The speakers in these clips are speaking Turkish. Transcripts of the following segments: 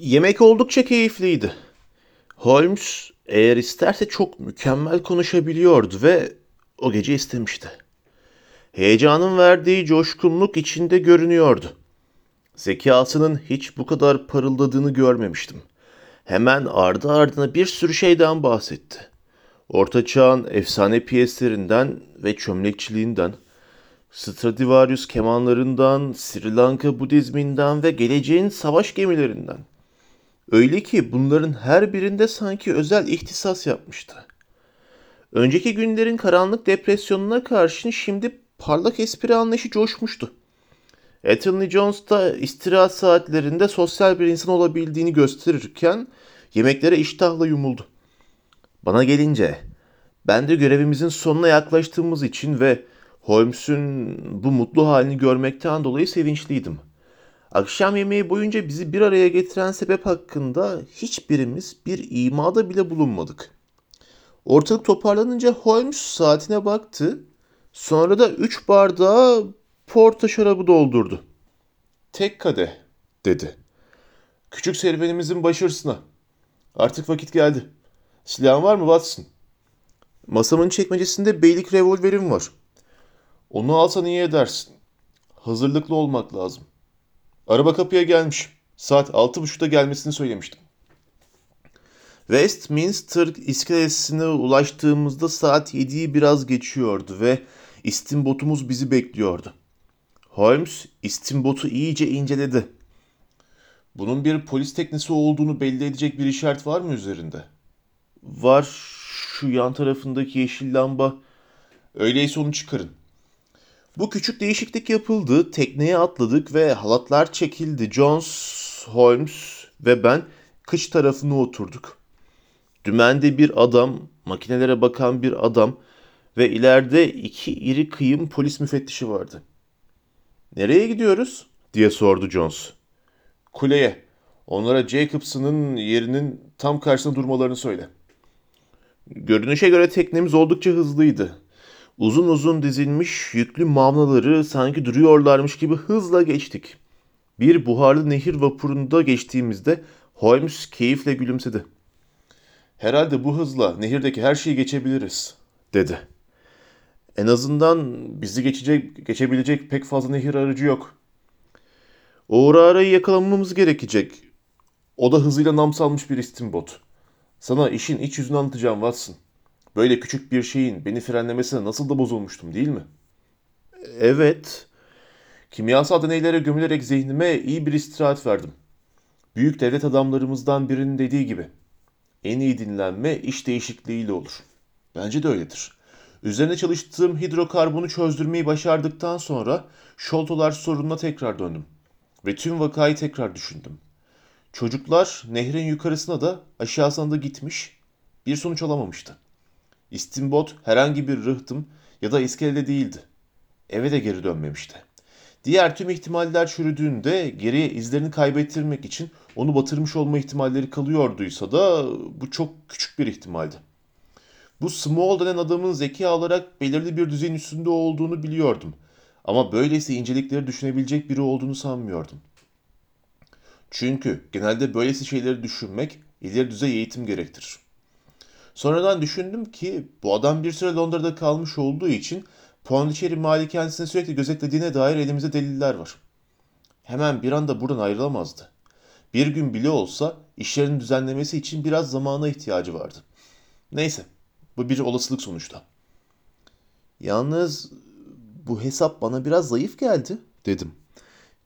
Yemek oldukça keyifliydi. Holmes eğer isterse çok mükemmel konuşabiliyordu ve o gece istemişti. Heyecanın verdiği coşkunluk içinde görünüyordu. Zekasının hiç bu kadar parıldadığını görmemiştim. Hemen ardı ardına bir sürü şeyden bahsetti. Orta Çağ'ın efsane piyeslerinden ve çömlekçiliğinden, Stradivarius kemanlarından, Sri Lanka Budizminden ve geleceğin savaş gemilerinden. Öyle ki bunların her birinde sanki özel ihtisas yapmıştı. Önceki günlerin karanlık depresyonuna karşın şimdi parlak espri anlayışı coşmuştu. Attorney Jones da istirahat saatlerinde sosyal bir insan olabildiğini gösterirken yemeklere iştahla yumuldu. Bana gelince ben de görevimizin sonuna yaklaştığımız için ve Holmes'un bu mutlu halini görmekten dolayı sevinçliydim. Akşam yemeği boyunca bizi bir araya getiren sebep hakkında hiçbirimiz bir imada bile bulunmadık. Ortalık toparlanınca Holmes saatine baktı. Sonra da üç bardağı porta şarabı doldurdu. Tek kadeh dedi. Küçük serüvenimizin başarısına. Artık vakit geldi. Silahın var mı Watson? Masamın çekmecesinde beylik revolverim var. Onu alsan iyi edersin. Hazırlıklı olmak lazım. Araba kapıya gelmiş. Saat altı buçukta gelmesini söylemiştim. Westminster iskelesine ulaştığımızda saat yediyi biraz geçiyordu ve istimbotumuz bizi bekliyordu. Holmes istimbotu iyice inceledi. Bunun bir polis teknesi olduğunu belli edecek bir işaret var mı üzerinde? Var şu yan tarafındaki yeşil lamba. Öyleyse onu çıkarın. Bu küçük değişiklik yapıldı. Tekneye atladık ve halatlar çekildi. Jones, Holmes ve ben kıç tarafına oturduk. Dümende bir adam, makinelere bakan bir adam ve ileride iki iri kıyım polis müfettişi vardı. Nereye gidiyoruz? diye sordu Jones. Kuleye. Onlara Jacobson'ın yerinin tam karşısında durmalarını söyle. Görünüşe göre teknemiz oldukça hızlıydı. Uzun uzun dizilmiş yüklü mavnaları sanki duruyorlarmış gibi hızla geçtik. Bir buharlı nehir vapurunda geçtiğimizde Holmes keyifle gülümsedi. Herhalde bu hızla nehirdeki her şeyi geçebiliriz, dedi. En azından bizi geçecek, geçebilecek pek fazla nehir aracı yok. O arayı yakalamamız gerekecek. O da hızıyla nam salmış bir istimbot. Sana işin iç yüzünü anlatacağım Watson. Böyle küçük bir şeyin beni frenlemesine nasıl da bozulmuştum değil mi? Evet. Kimyasal deneylere gömülerek zihnime iyi bir istirahat verdim. Büyük devlet adamlarımızdan birinin dediği gibi. En iyi dinlenme iş değişikliğiyle olur. Bence de öyledir. Üzerine çalıştığım hidrokarbonu çözdürmeyi başardıktan sonra şoltolar sorununa tekrar döndüm. Ve tüm vakayı tekrar düşündüm. Çocuklar nehrin yukarısına da aşağısına da gitmiş, bir sonuç alamamıştı. İstimbot herhangi bir rıhtım ya da iskelede değildi. Eve de geri dönmemişti. Diğer tüm ihtimaller çürüdüğünde geriye izlerini kaybettirmek için onu batırmış olma ihtimalleri kalıyorduysa da bu çok küçük bir ihtimaldi. Bu Small denen adamın zeki olarak belirli bir düzeyin üstünde olduğunu biliyordum. Ama böylesi incelikleri düşünebilecek biri olduğunu sanmıyordum. Çünkü genelde böylesi şeyleri düşünmek ileri düzey eğitim gerektirir. Sonradan düşündüm ki bu adam bir süre Londra'da kalmış olduğu için Pondicherry malikanesini sürekli gözetlediğine dair elimizde deliller var. Hemen bir anda buradan ayrılamazdı. Bir gün bile olsa işlerin düzenlemesi için biraz zamana ihtiyacı vardı. Neyse, bu bir olasılık sonuçta. Yalnız bu hesap bana biraz zayıf geldi, dedim.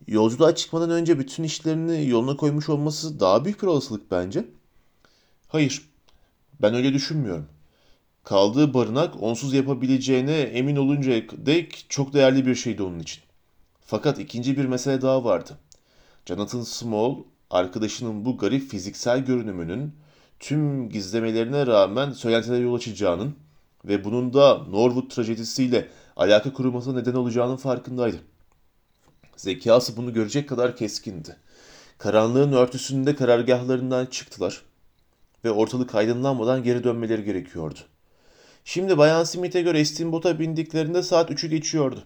Yolculuğa çıkmadan önce bütün işlerini yoluna koymuş olması daha büyük bir olasılık bence. Hayır, ben öyle düşünmüyorum. Kaldığı barınak onsuz yapabileceğine emin oluncaya dek çok değerli bir şeydi onun için. Fakat ikinci bir mesele daha vardı. Jonathan Small, arkadaşının bu garip fiziksel görünümünün tüm gizlemelerine rağmen söylentilere yol açacağının ve bunun da Norwood trajedisiyle alaka kurulmasına neden olacağının farkındaydı. Zekası bunu görecek kadar keskindi. Karanlığın örtüsünde karargahlarından çıktılar ve ortalık aydınlanmadan geri dönmeleri gerekiyordu. Şimdi Bayan Smith'e göre Steamboat'a bindiklerinde saat 3'ü geçiyordu.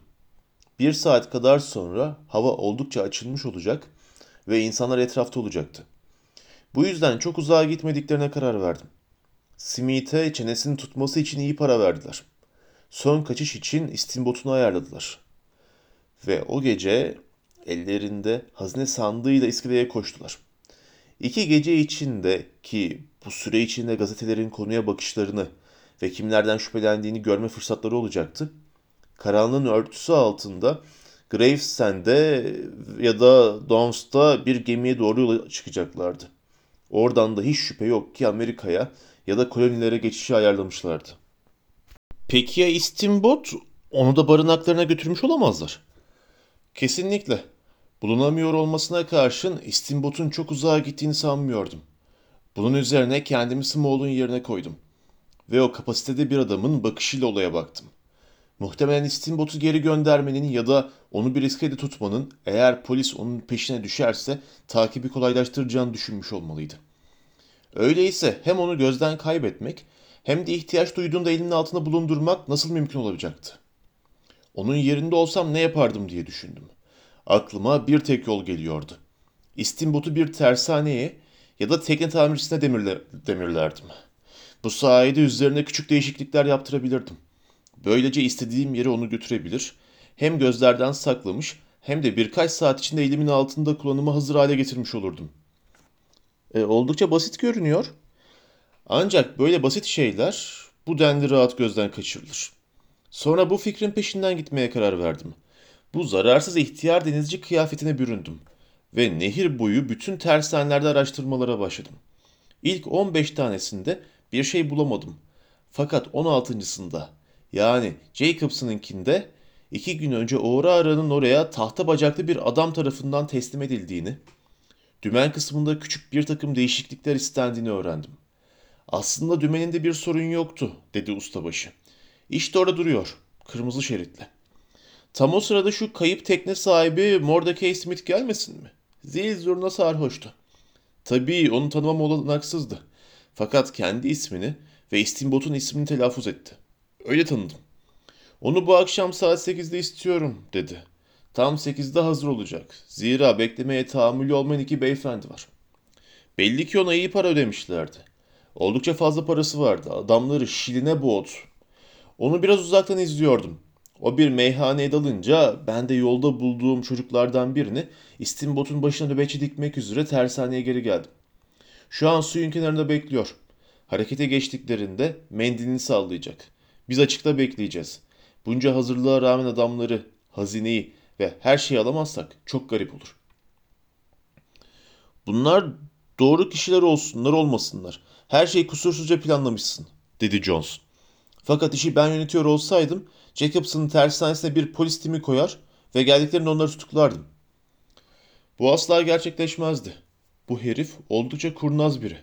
Bir saat kadar sonra hava oldukça açılmış olacak ve insanlar etrafta olacaktı. Bu yüzden çok uzağa gitmediklerine karar verdim. Smith'e çenesini tutması için iyi para verdiler. Son kaçış için istimbotunu ayarladılar. Ve o gece ellerinde hazine sandığıyla iskeleye koştular. İki gece içinde ki bu süre içinde gazetelerin konuya bakışlarını ve kimlerden şüphelendiğini görme fırsatları olacaktı. Karanlığın örtüsü altında Gravesend'e ya da Downs'ta bir gemiye doğru yola çıkacaklardı. Oradan da hiç şüphe yok ki Amerika'ya ya da kolonilere geçişi ayarlamışlardı. Peki ya istimbot? Onu da barınaklarına götürmüş olamazlar. Kesinlikle. Bulunamıyor olmasına karşın istimbotun çok uzağa gittiğini sanmıyordum. Bunun üzerine kendimi Small'un yerine koydum. Ve o kapasitede bir adamın bakışıyla olaya baktım. Muhtemelen istimbotu geri göndermenin ya da onu bir riskede tutmanın eğer polis onun peşine düşerse takibi kolaylaştıracağını düşünmüş olmalıydı. Öyleyse hem onu gözden kaybetmek hem de ihtiyaç duyduğunda elinin altında bulundurmak nasıl mümkün olacaktı? Onun yerinde olsam ne yapardım diye düşündüm. Aklıma bir tek yol geliyordu. İstimbotu bir tersaneye ya da tekne tamircisine demirle, demirlerdim. Bu sayede üzerine küçük değişiklikler yaptırabilirdim. Böylece istediğim yere onu götürebilir, hem gözlerden saklamış hem de birkaç saat içinde elimin altında kullanıma hazır hale getirmiş olurdum. E, oldukça basit görünüyor. Ancak böyle basit şeyler bu denli rahat gözden kaçırılır. Sonra bu fikrin peşinden gitmeye karar verdim. Bu zararsız ihtiyar denizci kıyafetine büründüm ve nehir boyu bütün tersanelerde araştırmalara başladım. İlk 15 tanesinde bir şey bulamadım. Fakat 16.sında yani Jacobson'ınkinde iki gün önce Oğra Aran'ın oraya tahta bacaklı bir adam tarafından teslim edildiğini, dümen kısmında küçük bir takım değişiklikler istendiğini öğrendim. Aslında dümeninde bir sorun yoktu, dedi ustabaşı. İşte orada duruyor, kırmızı şeritli. Tam o sırada şu kayıp tekne sahibi Mordecai Smith gelmesin mi? Zil zurna sarhoştu. Tabii onu tanımam olanaksızdı. Fakat kendi ismini ve istimbotun ismini telaffuz etti. Öyle tanıdım. Onu bu akşam saat 8'de istiyorum dedi. Tam 8'de hazır olacak. Zira beklemeye tahammülü olmayan iki beyefendi var. Belli ki ona iyi para ödemişlerdi. Oldukça fazla parası vardı. Adamları şiline boğdu. Onu biraz uzaktan izliyordum. O bir meyhaneye dalınca ben de yolda bulduğum çocuklardan birini istimbotun başına nöbetçi dikmek üzere tersaneye geri geldim. Şu an suyun kenarında bekliyor. Harekete geçtiklerinde mendilini sallayacak. Biz açıkta bekleyeceğiz. Bunca hazırlığa rağmen adamları, hazineyi ve her şeyi alamazsak çok garip olur. Bunlar doğru kişiler olsunlar olmasınlar. Her şeyi kusursuzca planlamışsın, dedi Jones. Fakat işi ben yönetiyor olsaydım Jacobson'ın tersanesine bir polis timi koyar ve geldiklerinde onları tutuklardım. Bu asla gerçekleşmezdi. Bu herif oldukça kurnaz biri.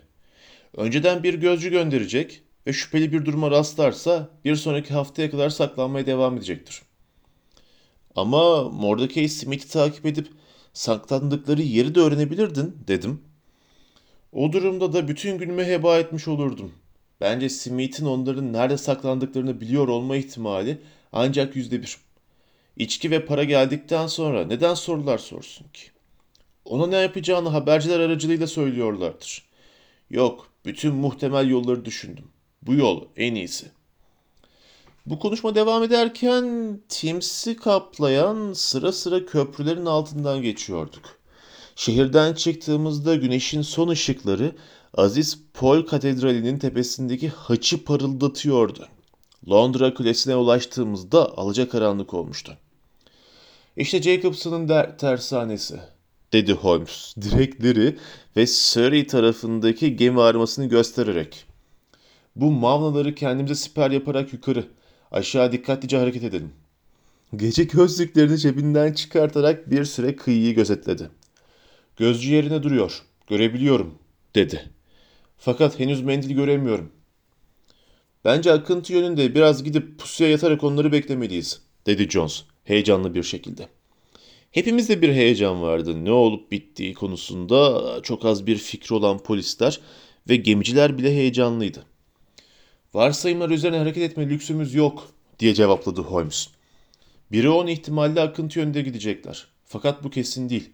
Önceden bir gözcü gönderecek ve şüpheli bir duruma rastlarsa bir sonraki haftaya kadar saklanmaya devam edecektir. Ama Mordecai Smith'i takip edip saklandıkları yeri de öğrenebilirdin dedim. O durumda da bütün günümü heba etmiş olurdum. Bence Smith'in onların nerede saklandıklarını biliyor olma ihtimali ancak yüzde bir. İçki ve para geldikten sonra neden sorular sorsun ki? Ona ne yapacağını haberciler aracılığıyla söylüyorlardır. Yok, bütün muhtemel yolları düşündüm. Bu yol en iyisi. Bu konuşma devam ederken Tims'i kaplayan sıra sıra köprülerin altından geçiyorduk. Şehirden çıktığımızda güneşin son ışıkları Aziz Paul Katedrali'nin tepesindeki haçı parıldatıyordu. Londra Kulesi'ne ulaştığımızda alacakaranlık olmuştu. İşte Jacobson'ın tersanesi, dedi Holmes direkleri ve Surrey tarafındaki gemi armasını göstererek. Bu mavnaları kendimize siper yaparak yukarı, aşağı dikkatlice hareket edelim. Gece gözlüklerini cebinden çıkartarak bir süre kıyıyı gözetledi. Gözcü yerine duruyor, görebiliyorum, dedi. Fakat henüz mendil göremiyorum. Bence akıntı yönünde biraz gidip pusuya yatarak onları beklemeliyiz, dedi Jones heyecanlı bir şekilde. Hepimizde bir heyecan vardı. Ne olup bittiği konusunda çok az bir fikri olan polisler ve gemiciler bile heyecanlıydı. Varsayımlar üzerine hareket etme lüksümüz yok diye cevapladı Holmes. Biri on ihtimalle akıntı yönünde gidecekler. Fakat bu kesin değil.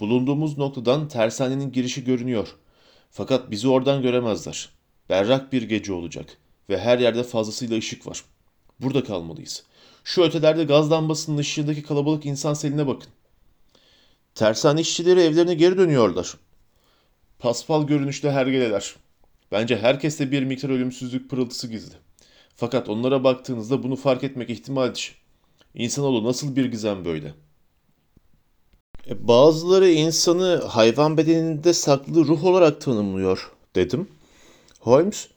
Bulunduğumuz noktadan tersanenin girişi görünüyor. Fakat bizi oradan göremezler. Berrak bir gece olacak ve her yerde fazlasıyla ışık var. Burada kalmalıyız. Şu ötelerde gaz lambasının ışığındaki kalabalık insan seline bakın. Tersane işçileri evlerine geri dönüyorlar. Paspal görünüşlü hergeleler. Bence herkeste bir miktar ölümsüzlük pırıltısı gizli. Fakat onlara baktığınızda bunu fark etmek ihtimal dışı. İnsanoğlu nasıl bir gizem böyle? E, bazıları insanı hayvan bedeninde saklı ruh olarak tanımlıyor, dedim. Holmes,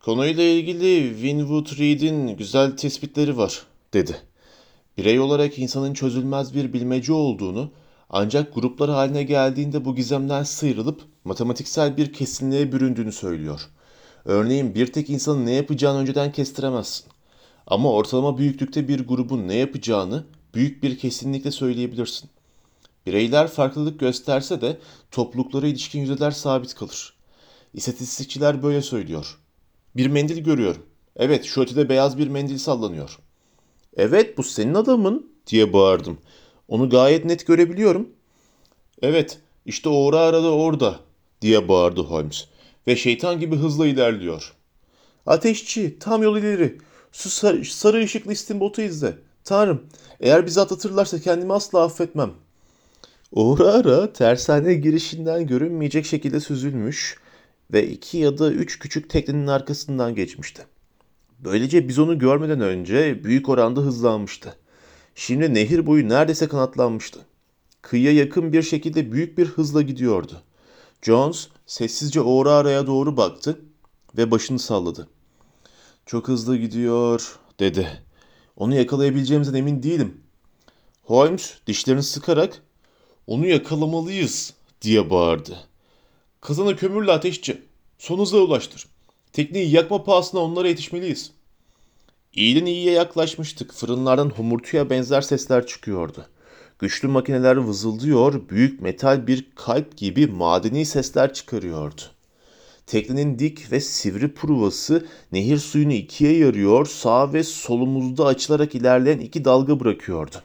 konuyla ilgili Winwood Reed'in güzel tespitleri var, dedi. Birey olarak insanın çözülmez bir bilmece olduğunu, ancak gruplar haline geldiğinde bu gizemden sıyrılıp matematiksel bir kesinliğe büründüğünü söylüyor. Örneğin bir tek insanın ne yapacağını önceden kestiremezsin. Ama ortalama büyüklükte bir grubun ne yapacağını büyük bir kesinlikle söyleyebilirsin. Bireyler farklılık gösterse de topluluklara ilişkin yüzdeler sabit kalır. İstatistikçiler böyle söylüyor. Bir mendil görüyorum. Evet şu ötede beyaz bir mendil sallanıyor. Evet bu senin adamın diye bağırdım. Onu gayet net görebiliyorum. Evet işte o ara arada orada diye bağırdı Holmes ve şeytan gibi hızla ilerliyor. Ateşçi tam yol ileri. Şu sarı, sarı ışıklı istimbotu izle. Tanrım eğer bizi atlatırlarsa kendimi asla affetmem. Uğra ara tersane girişinden görünmeyecek şekilde süzülmüş ve iki ya da üç küçük teknenin arkasından geçmişti. Böylece biz onu görmeden önce büyük oranda hızlanmıştı. Şimdi nehir boyu neredeyse kanatlanmıştı. Kıyıya yakın bir şekilde büyük bir hızla gidiyordu. Jones sessizce Uğra araya doğru baktı ve başını salladı. Çok hızlı gidiyor dedi. Onu yakalayabileceğimizden emin değilim. Holmes dişlerini sıkarak onu yakalamalıyız diye bağırdı. Kazana kömürle ateşçi. Son hıza ulaştır. Tekneyi yakma pahasına onlara yetişmeliyiz. İyiden iyiye yaklaşmıştık. Fırınlardan homurtuya benzer sesler çıkıyordu. Güçlü makineler vızıldıyor, büyük metal bir kalp gibi madeni sesler çıkarıyordu. Teknenin dik ve sivri pruvası nehir suyunu ikiye yarıyor, sağ ve solumuzda açılarak ilerleyen iki dalga bırakıyordu.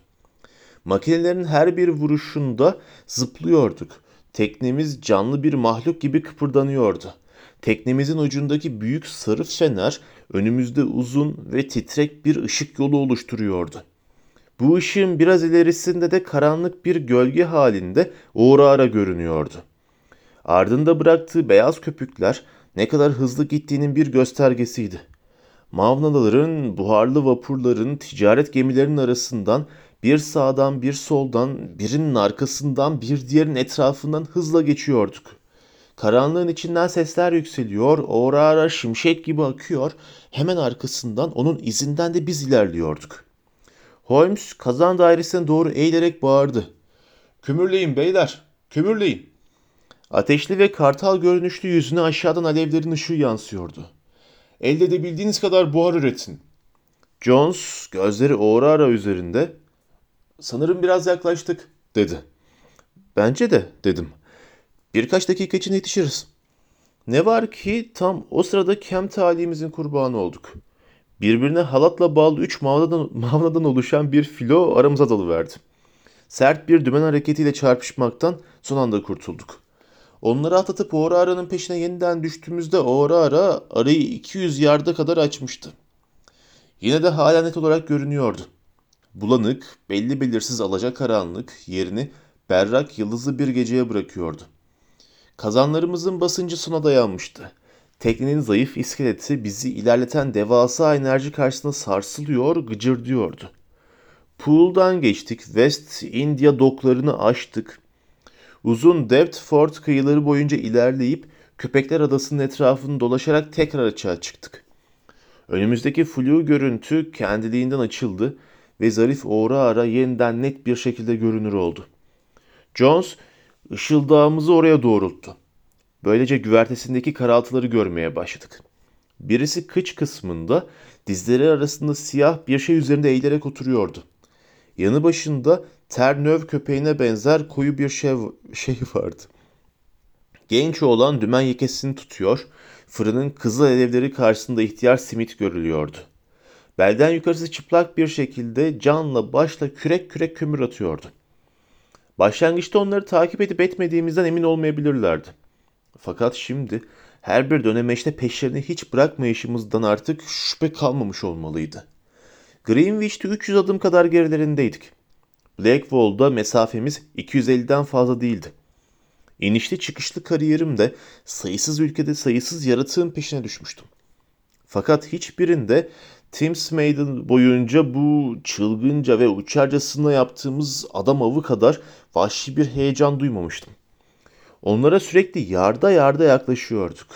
Makinelerin her bir vuruşunda zıplıyorduk. Teknemiz canlı bir mahluk gibi kıpırdanıyordu. Teknemizin ucundaki büyük sarı fener önümüzde uzun ve titrek bir ışık yolu oluşturuyordu. Bu ışığın biraz ilerisinde de karanlık bir gölge halinde uğra ara görünüyordu. Ardında bıraktığı beyaz köpükler ne kadar hızlı gittiğinin bir göstergesiydi. Mavnaların, buharlı vapurların, ticaret gemilerinin arasından bir sağdan bir soldan, birinin arkasından bir diğerinin etrafından hızla geçiyorduk. Karanlığın içinden sesler yükseliyor, ora ara şimşek gibi akıyor, hemen arkasından onun izinden de biz ilerliyorduk. Holmes kazan dairesine doğru eğilerek bağırdı. Kömürleyin beyler, kömürleyin. Ateşli ve kartal görünüşlü yüzüne aşağıdan alevlerin ışığı yansıyordu. Elde edebildiğiniz kadar buhar üretin. Jones gözleri ora ara üzerinde Sanırım biraz yaklaştık dedi. Bence de dedim. Birkaç dakika için yetişiriz. Ne var ki tam o sırada kem talimizin kurbanı olduk. Birbirine halatla bağlı üç mavnadan, mavnadan oluşan bir filo aramıza dalıverdi. Sert bir dümen hareketiyle çarpışmaktan son anda kurtulduk. Onları atlatıp Oğra Ara'nın peşine yeniden düştüğümüzde Oğra Ara arayı 200 yarda kadar açmıştı. Yine de hala net olarak görünüyordu. Bulanık, belli belirsiz alacakaranlık yerini berrak yıldızlı bir geceye bırakıyordu. Kazanlarımızın basıncı sona dayanmıştı. Teknenin zayıf iskeleti bizi ilerleten devasa enerji karşısında sarsılıyor, gıcırdıyordu. Pool'dan geçtik, West India doklarını aştık. Uzun Deptford kıyıları boyunca ilerleyip Köpekler Adası'nın etrafını dolaşarak tekrar açığa çıktık. Önümüzdeki flu görüntü kendiliğinden açıldı ve zarif oğra ara yeniden net bir şekilde görünür oldu. Jones ışıldağımızı oraya doğrulttu. Böylece güvertesindeki karaltıları görmeye başladık. Birisi kıç kısmında dizleri arasında siyah bir şey üzerinde eğilerek oturuyordu. Yanı başında Ternöv köpeğine benzer koyu bir şey, şey vardı. Genç oğlan dümen yekesini tutuyor, fırının kızıl alevleri karşısında ihtiyar simit görülüyordu. Belden yukarısı çıplak bir şekilde canla başla kürek kürek kömür atıyordu. Başlangıçta onları takip edip etmediğimizden emin olmayabilirlerdi. Fakat şimdi her bir dönemeçte peşlerini hiç bırakmayışımızdan artık şüphe kalmamış olmalıydı. Greenwich'te 300 adım kadar gerilerindeydik. Blackwall'da mesafemiz 250'den fazla değildi. İnişli çıkışlı kariyerimde sayısız ülkede sayısız yaratığın peşine düşmüştüm. Fakat hiçbirinde Thames Maiden boyunca bu çılgınca ve uçarcasına yaptığımız adam avı kadar vahşi bir heyecan duymamıştım. Onlara sürekli yarda yarda yaklaşıyorduk.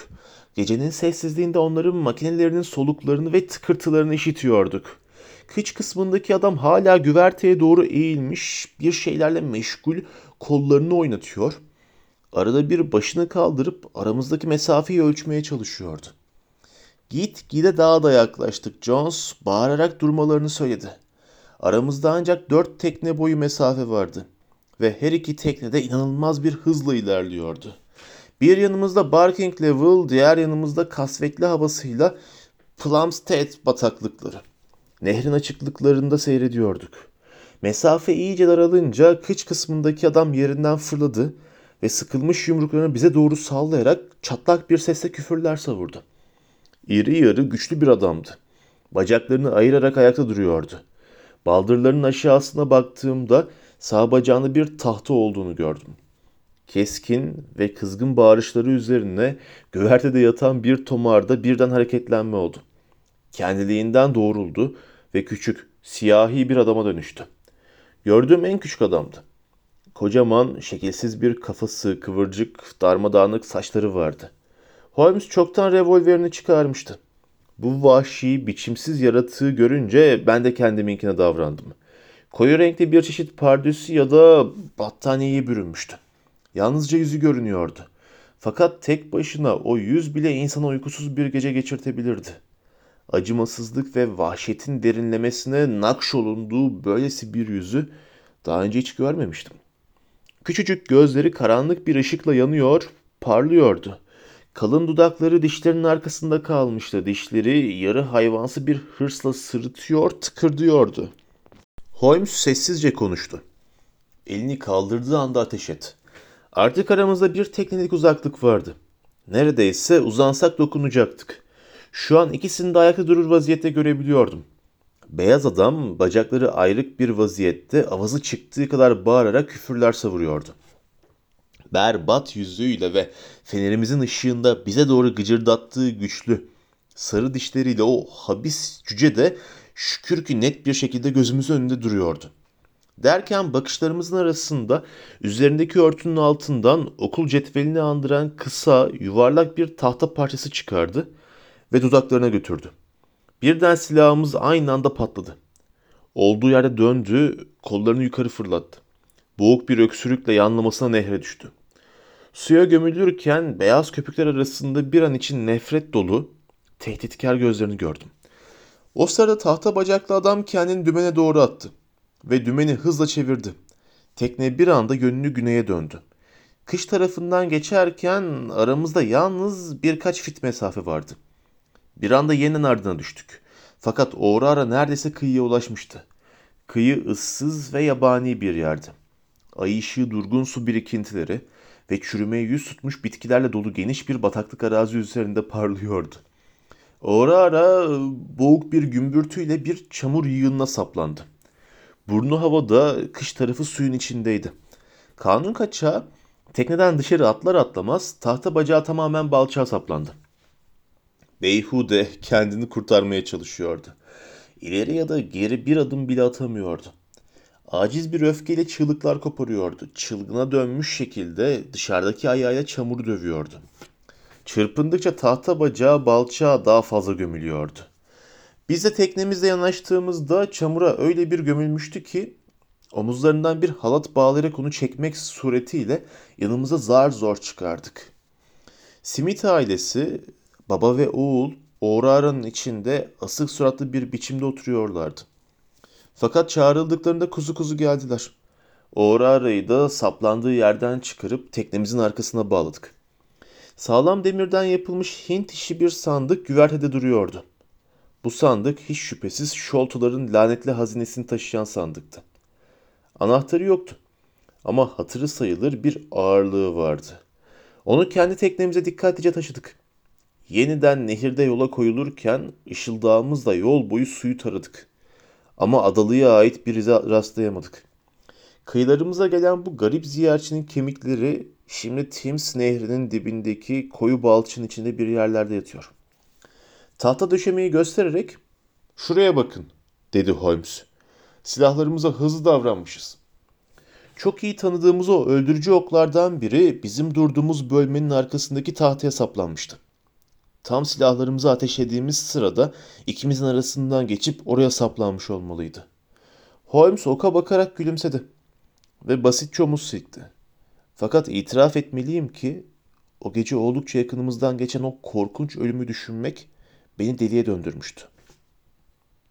Gecenin sessizliğinde onların makinelerinin soluklarını ve tıkırtılarını işitiyorduk. Kıç kısmındaki adam hala güverteye doğru eğilmiş, bir şeylerle meşgul, kollarını oynatıyor. Arada bir başını kaldırıp aramızdaki mesafeyi ölçmeye çalışıyordu. Git gide daha da yaklaştık. Jones bağırarak durmalarını söyledi. Aramızda ancak dört tekne boyu mesafe vardı. Ve her iki tekne de inanılmaz bir hızla ilerliyordu. Bir yanımızda Barking Level, diğer yanımızda kasvetli havasıyla Plumstead bataklıkları. Nehrin açıklıklarında seyrediyorduk. Mesafe iyice daralınca kıç kısmındaki adam yerinden fırladı ve sıkılmış yumruklarını bize doğru sallayarak çatlak bir sesle küfürler savurdu. İri yarı güçlü bir adamdı. Bacaklarını ayırarak ayakta duruyordu. Baldırlarının aşağısına baktığımda sağ bacağında bir tahta olduğunu gördüm. Keskin ve kızgın bağırışları üzerine güvertede yatan bir tomarda birden hareketlenme oldu. Kendiliğinden doğruldu ve küçük, siyahi bir adama dönüştü. Gördüğüm en küçük adamdı. Kocaman, şekilsiz bir kafası, kıvırcık, darmadağınık saçları vardı. Holmes çoktan revolverini çıkarmıştı. Bu vahşi, biçimsiz yaratığı görünce ben de kendiminkine davrandım. Koyu renkli bir çeşit pardüsü ya da battaniyeye bürünmüştü. Yalnızca yüzü görünüyordu. Fakat tek başına o yüz bile insana uykusuz bir gece geçirtebilirdi. Acımasızlık ve vahşetin derinlemesine nakşolunduğu böylesi bir yüzü daha önce hiç görmemiştim. Küçücük gözleri karanlık bir ışıkla yanıyor, parlıyordu. Kalın dudakları dişlerinin arkasında kalmıştı. Dişleri yarı hayvansı bir hırsla sırıtıyor, tıkırdıyordu. Holmes sessizce konuştu. Elini kaldırdığı anda ateş et. Artık aramızda bir teknelik uzaklık vardı. Neredeyse uzansak dokunacaktık. Şu an ikisini de ayakta durur vaziyette görebiliyordum. Beyaz adam bacakları ayrık bir vaziyette avazı çıktığı kadar bağırarak küfürler savuruyordu berbat yüzüyle ve fenerimizin ışığında bize doğru gıcırdattığı güçlü sarı dişleriyle o habis cüce de şükür ki net bir şekilde gözümüzün önünde duruyordu. Derken bakışlarımızın arasında üzerindeki örtünün altından okul cetvelini andıran kısa, yuvarlak bir tahta parçası çıkardı ve dudaklarına götürdü. Birden silahımız aynı anda patladı. Olduğu yerde döndü, kollarını yukarı fırlattı. Boğuk bir öksürükle yanlamasına nehre düştü. Suya gömülürken beyaz köpükler arasında bir an için nefret dolu, tehditkar gözlerini gördüm. O sırada tahta bacaklı adam kendini dümene doğru attı ve dümeni hızla çevirdi. Tekne bir anda yönünü güneye döndü. Kış tarafından geçerken aramızda yalnız birkaç fit mesafe vardı. Bir anda yeniden ardına düştük. Fakat Oğra neredeyse kıyıya ulaşmıştı. Kıyı ıssız ve yabani bir yerdi. Ay ışığı durgun su birikintileri, ve çürümeye yüz tutmuş bitkilerle dolu geniş bir bataklık arazi üzerinde parlıyordu. Ara ara boğuk bir gümbürtüyle bir çamur yığınına saplandı. Burnu havada, kış tarafı suyun içindeydi. Kanun kaçağı tekneden dışarı atlar atlamaz tahta bacağı tamamen balçağa saplandı. Beyhude kendini kurtarmaya çalışıyordu. İleri ya da geri bir adım bile atamıyordu. Aciz bir öfkeyle çığlıklar koparıyordu. Çılgına dönmüş şekilde dışarıdaki ayağıyla çamur dövüyordu. Çırpındıkça tahta bacağı balçağa daha fazla gömülüyordu. Biz de teknemizle yanaştığımızda çamura öyle bir gömülmüştü ki omuzlarından bir halat bağlayarak onu çekmek suretiyle yanımıza zar zor çıkardık. Smith ailesi, baba ve oğul Oğrara'nın içinde asık suratlı bir biçimde oturuyorlardı. Fakat çağrıldıklarında kuzu kuzu geldiler. Oğrara'yı da saplandığı yerden çıkarıp teknemizin arkasına bağladık. Sağlam demirden yapılmış Hint işi bir sandık güvertede duruyordu. Bu sandık hiç şüphesiz Şoltuların lanetli hazinesini taşıyan sandıktı. Anahtarı yoktu ama hatırı sayılır bir ağırlığı vardı. Onu kendi teknemize dikkatlice taşıdık. Yeniden nehirde yola koyulurken ışıldağımızla yol boyu suyu taradık. Ama adalıya ait bir rastlayamadık. Kıyılarımıza gelen bu garip ziyaretçinin kemikleri şimdi Thames nehrinin dibindeki koyu balçın içinde bir yerlerde yatıyor. Tahta döşemeyi göstererek şuraya bakın dedi Holmes. Silahlarımıza hızlı davranmışız. Çok iyi tanıdığımız o öldürücü oklardan biri bizim durduğumuz bölmenin arkasındaki tahtaya saplanmıştı. Tam silahlarımızı ateşlediğimiz sırada ikimizin arasından geçip oraya saplanmış olmalıydı. Holmes oka bakarak gülümsedi ve basitçe omuz silkti. Fakat itiraf etmeliyim ki o gece oldukça yakınımızdan geçen o korkunç ölümü düşünmek beni deliye döndürmüştü.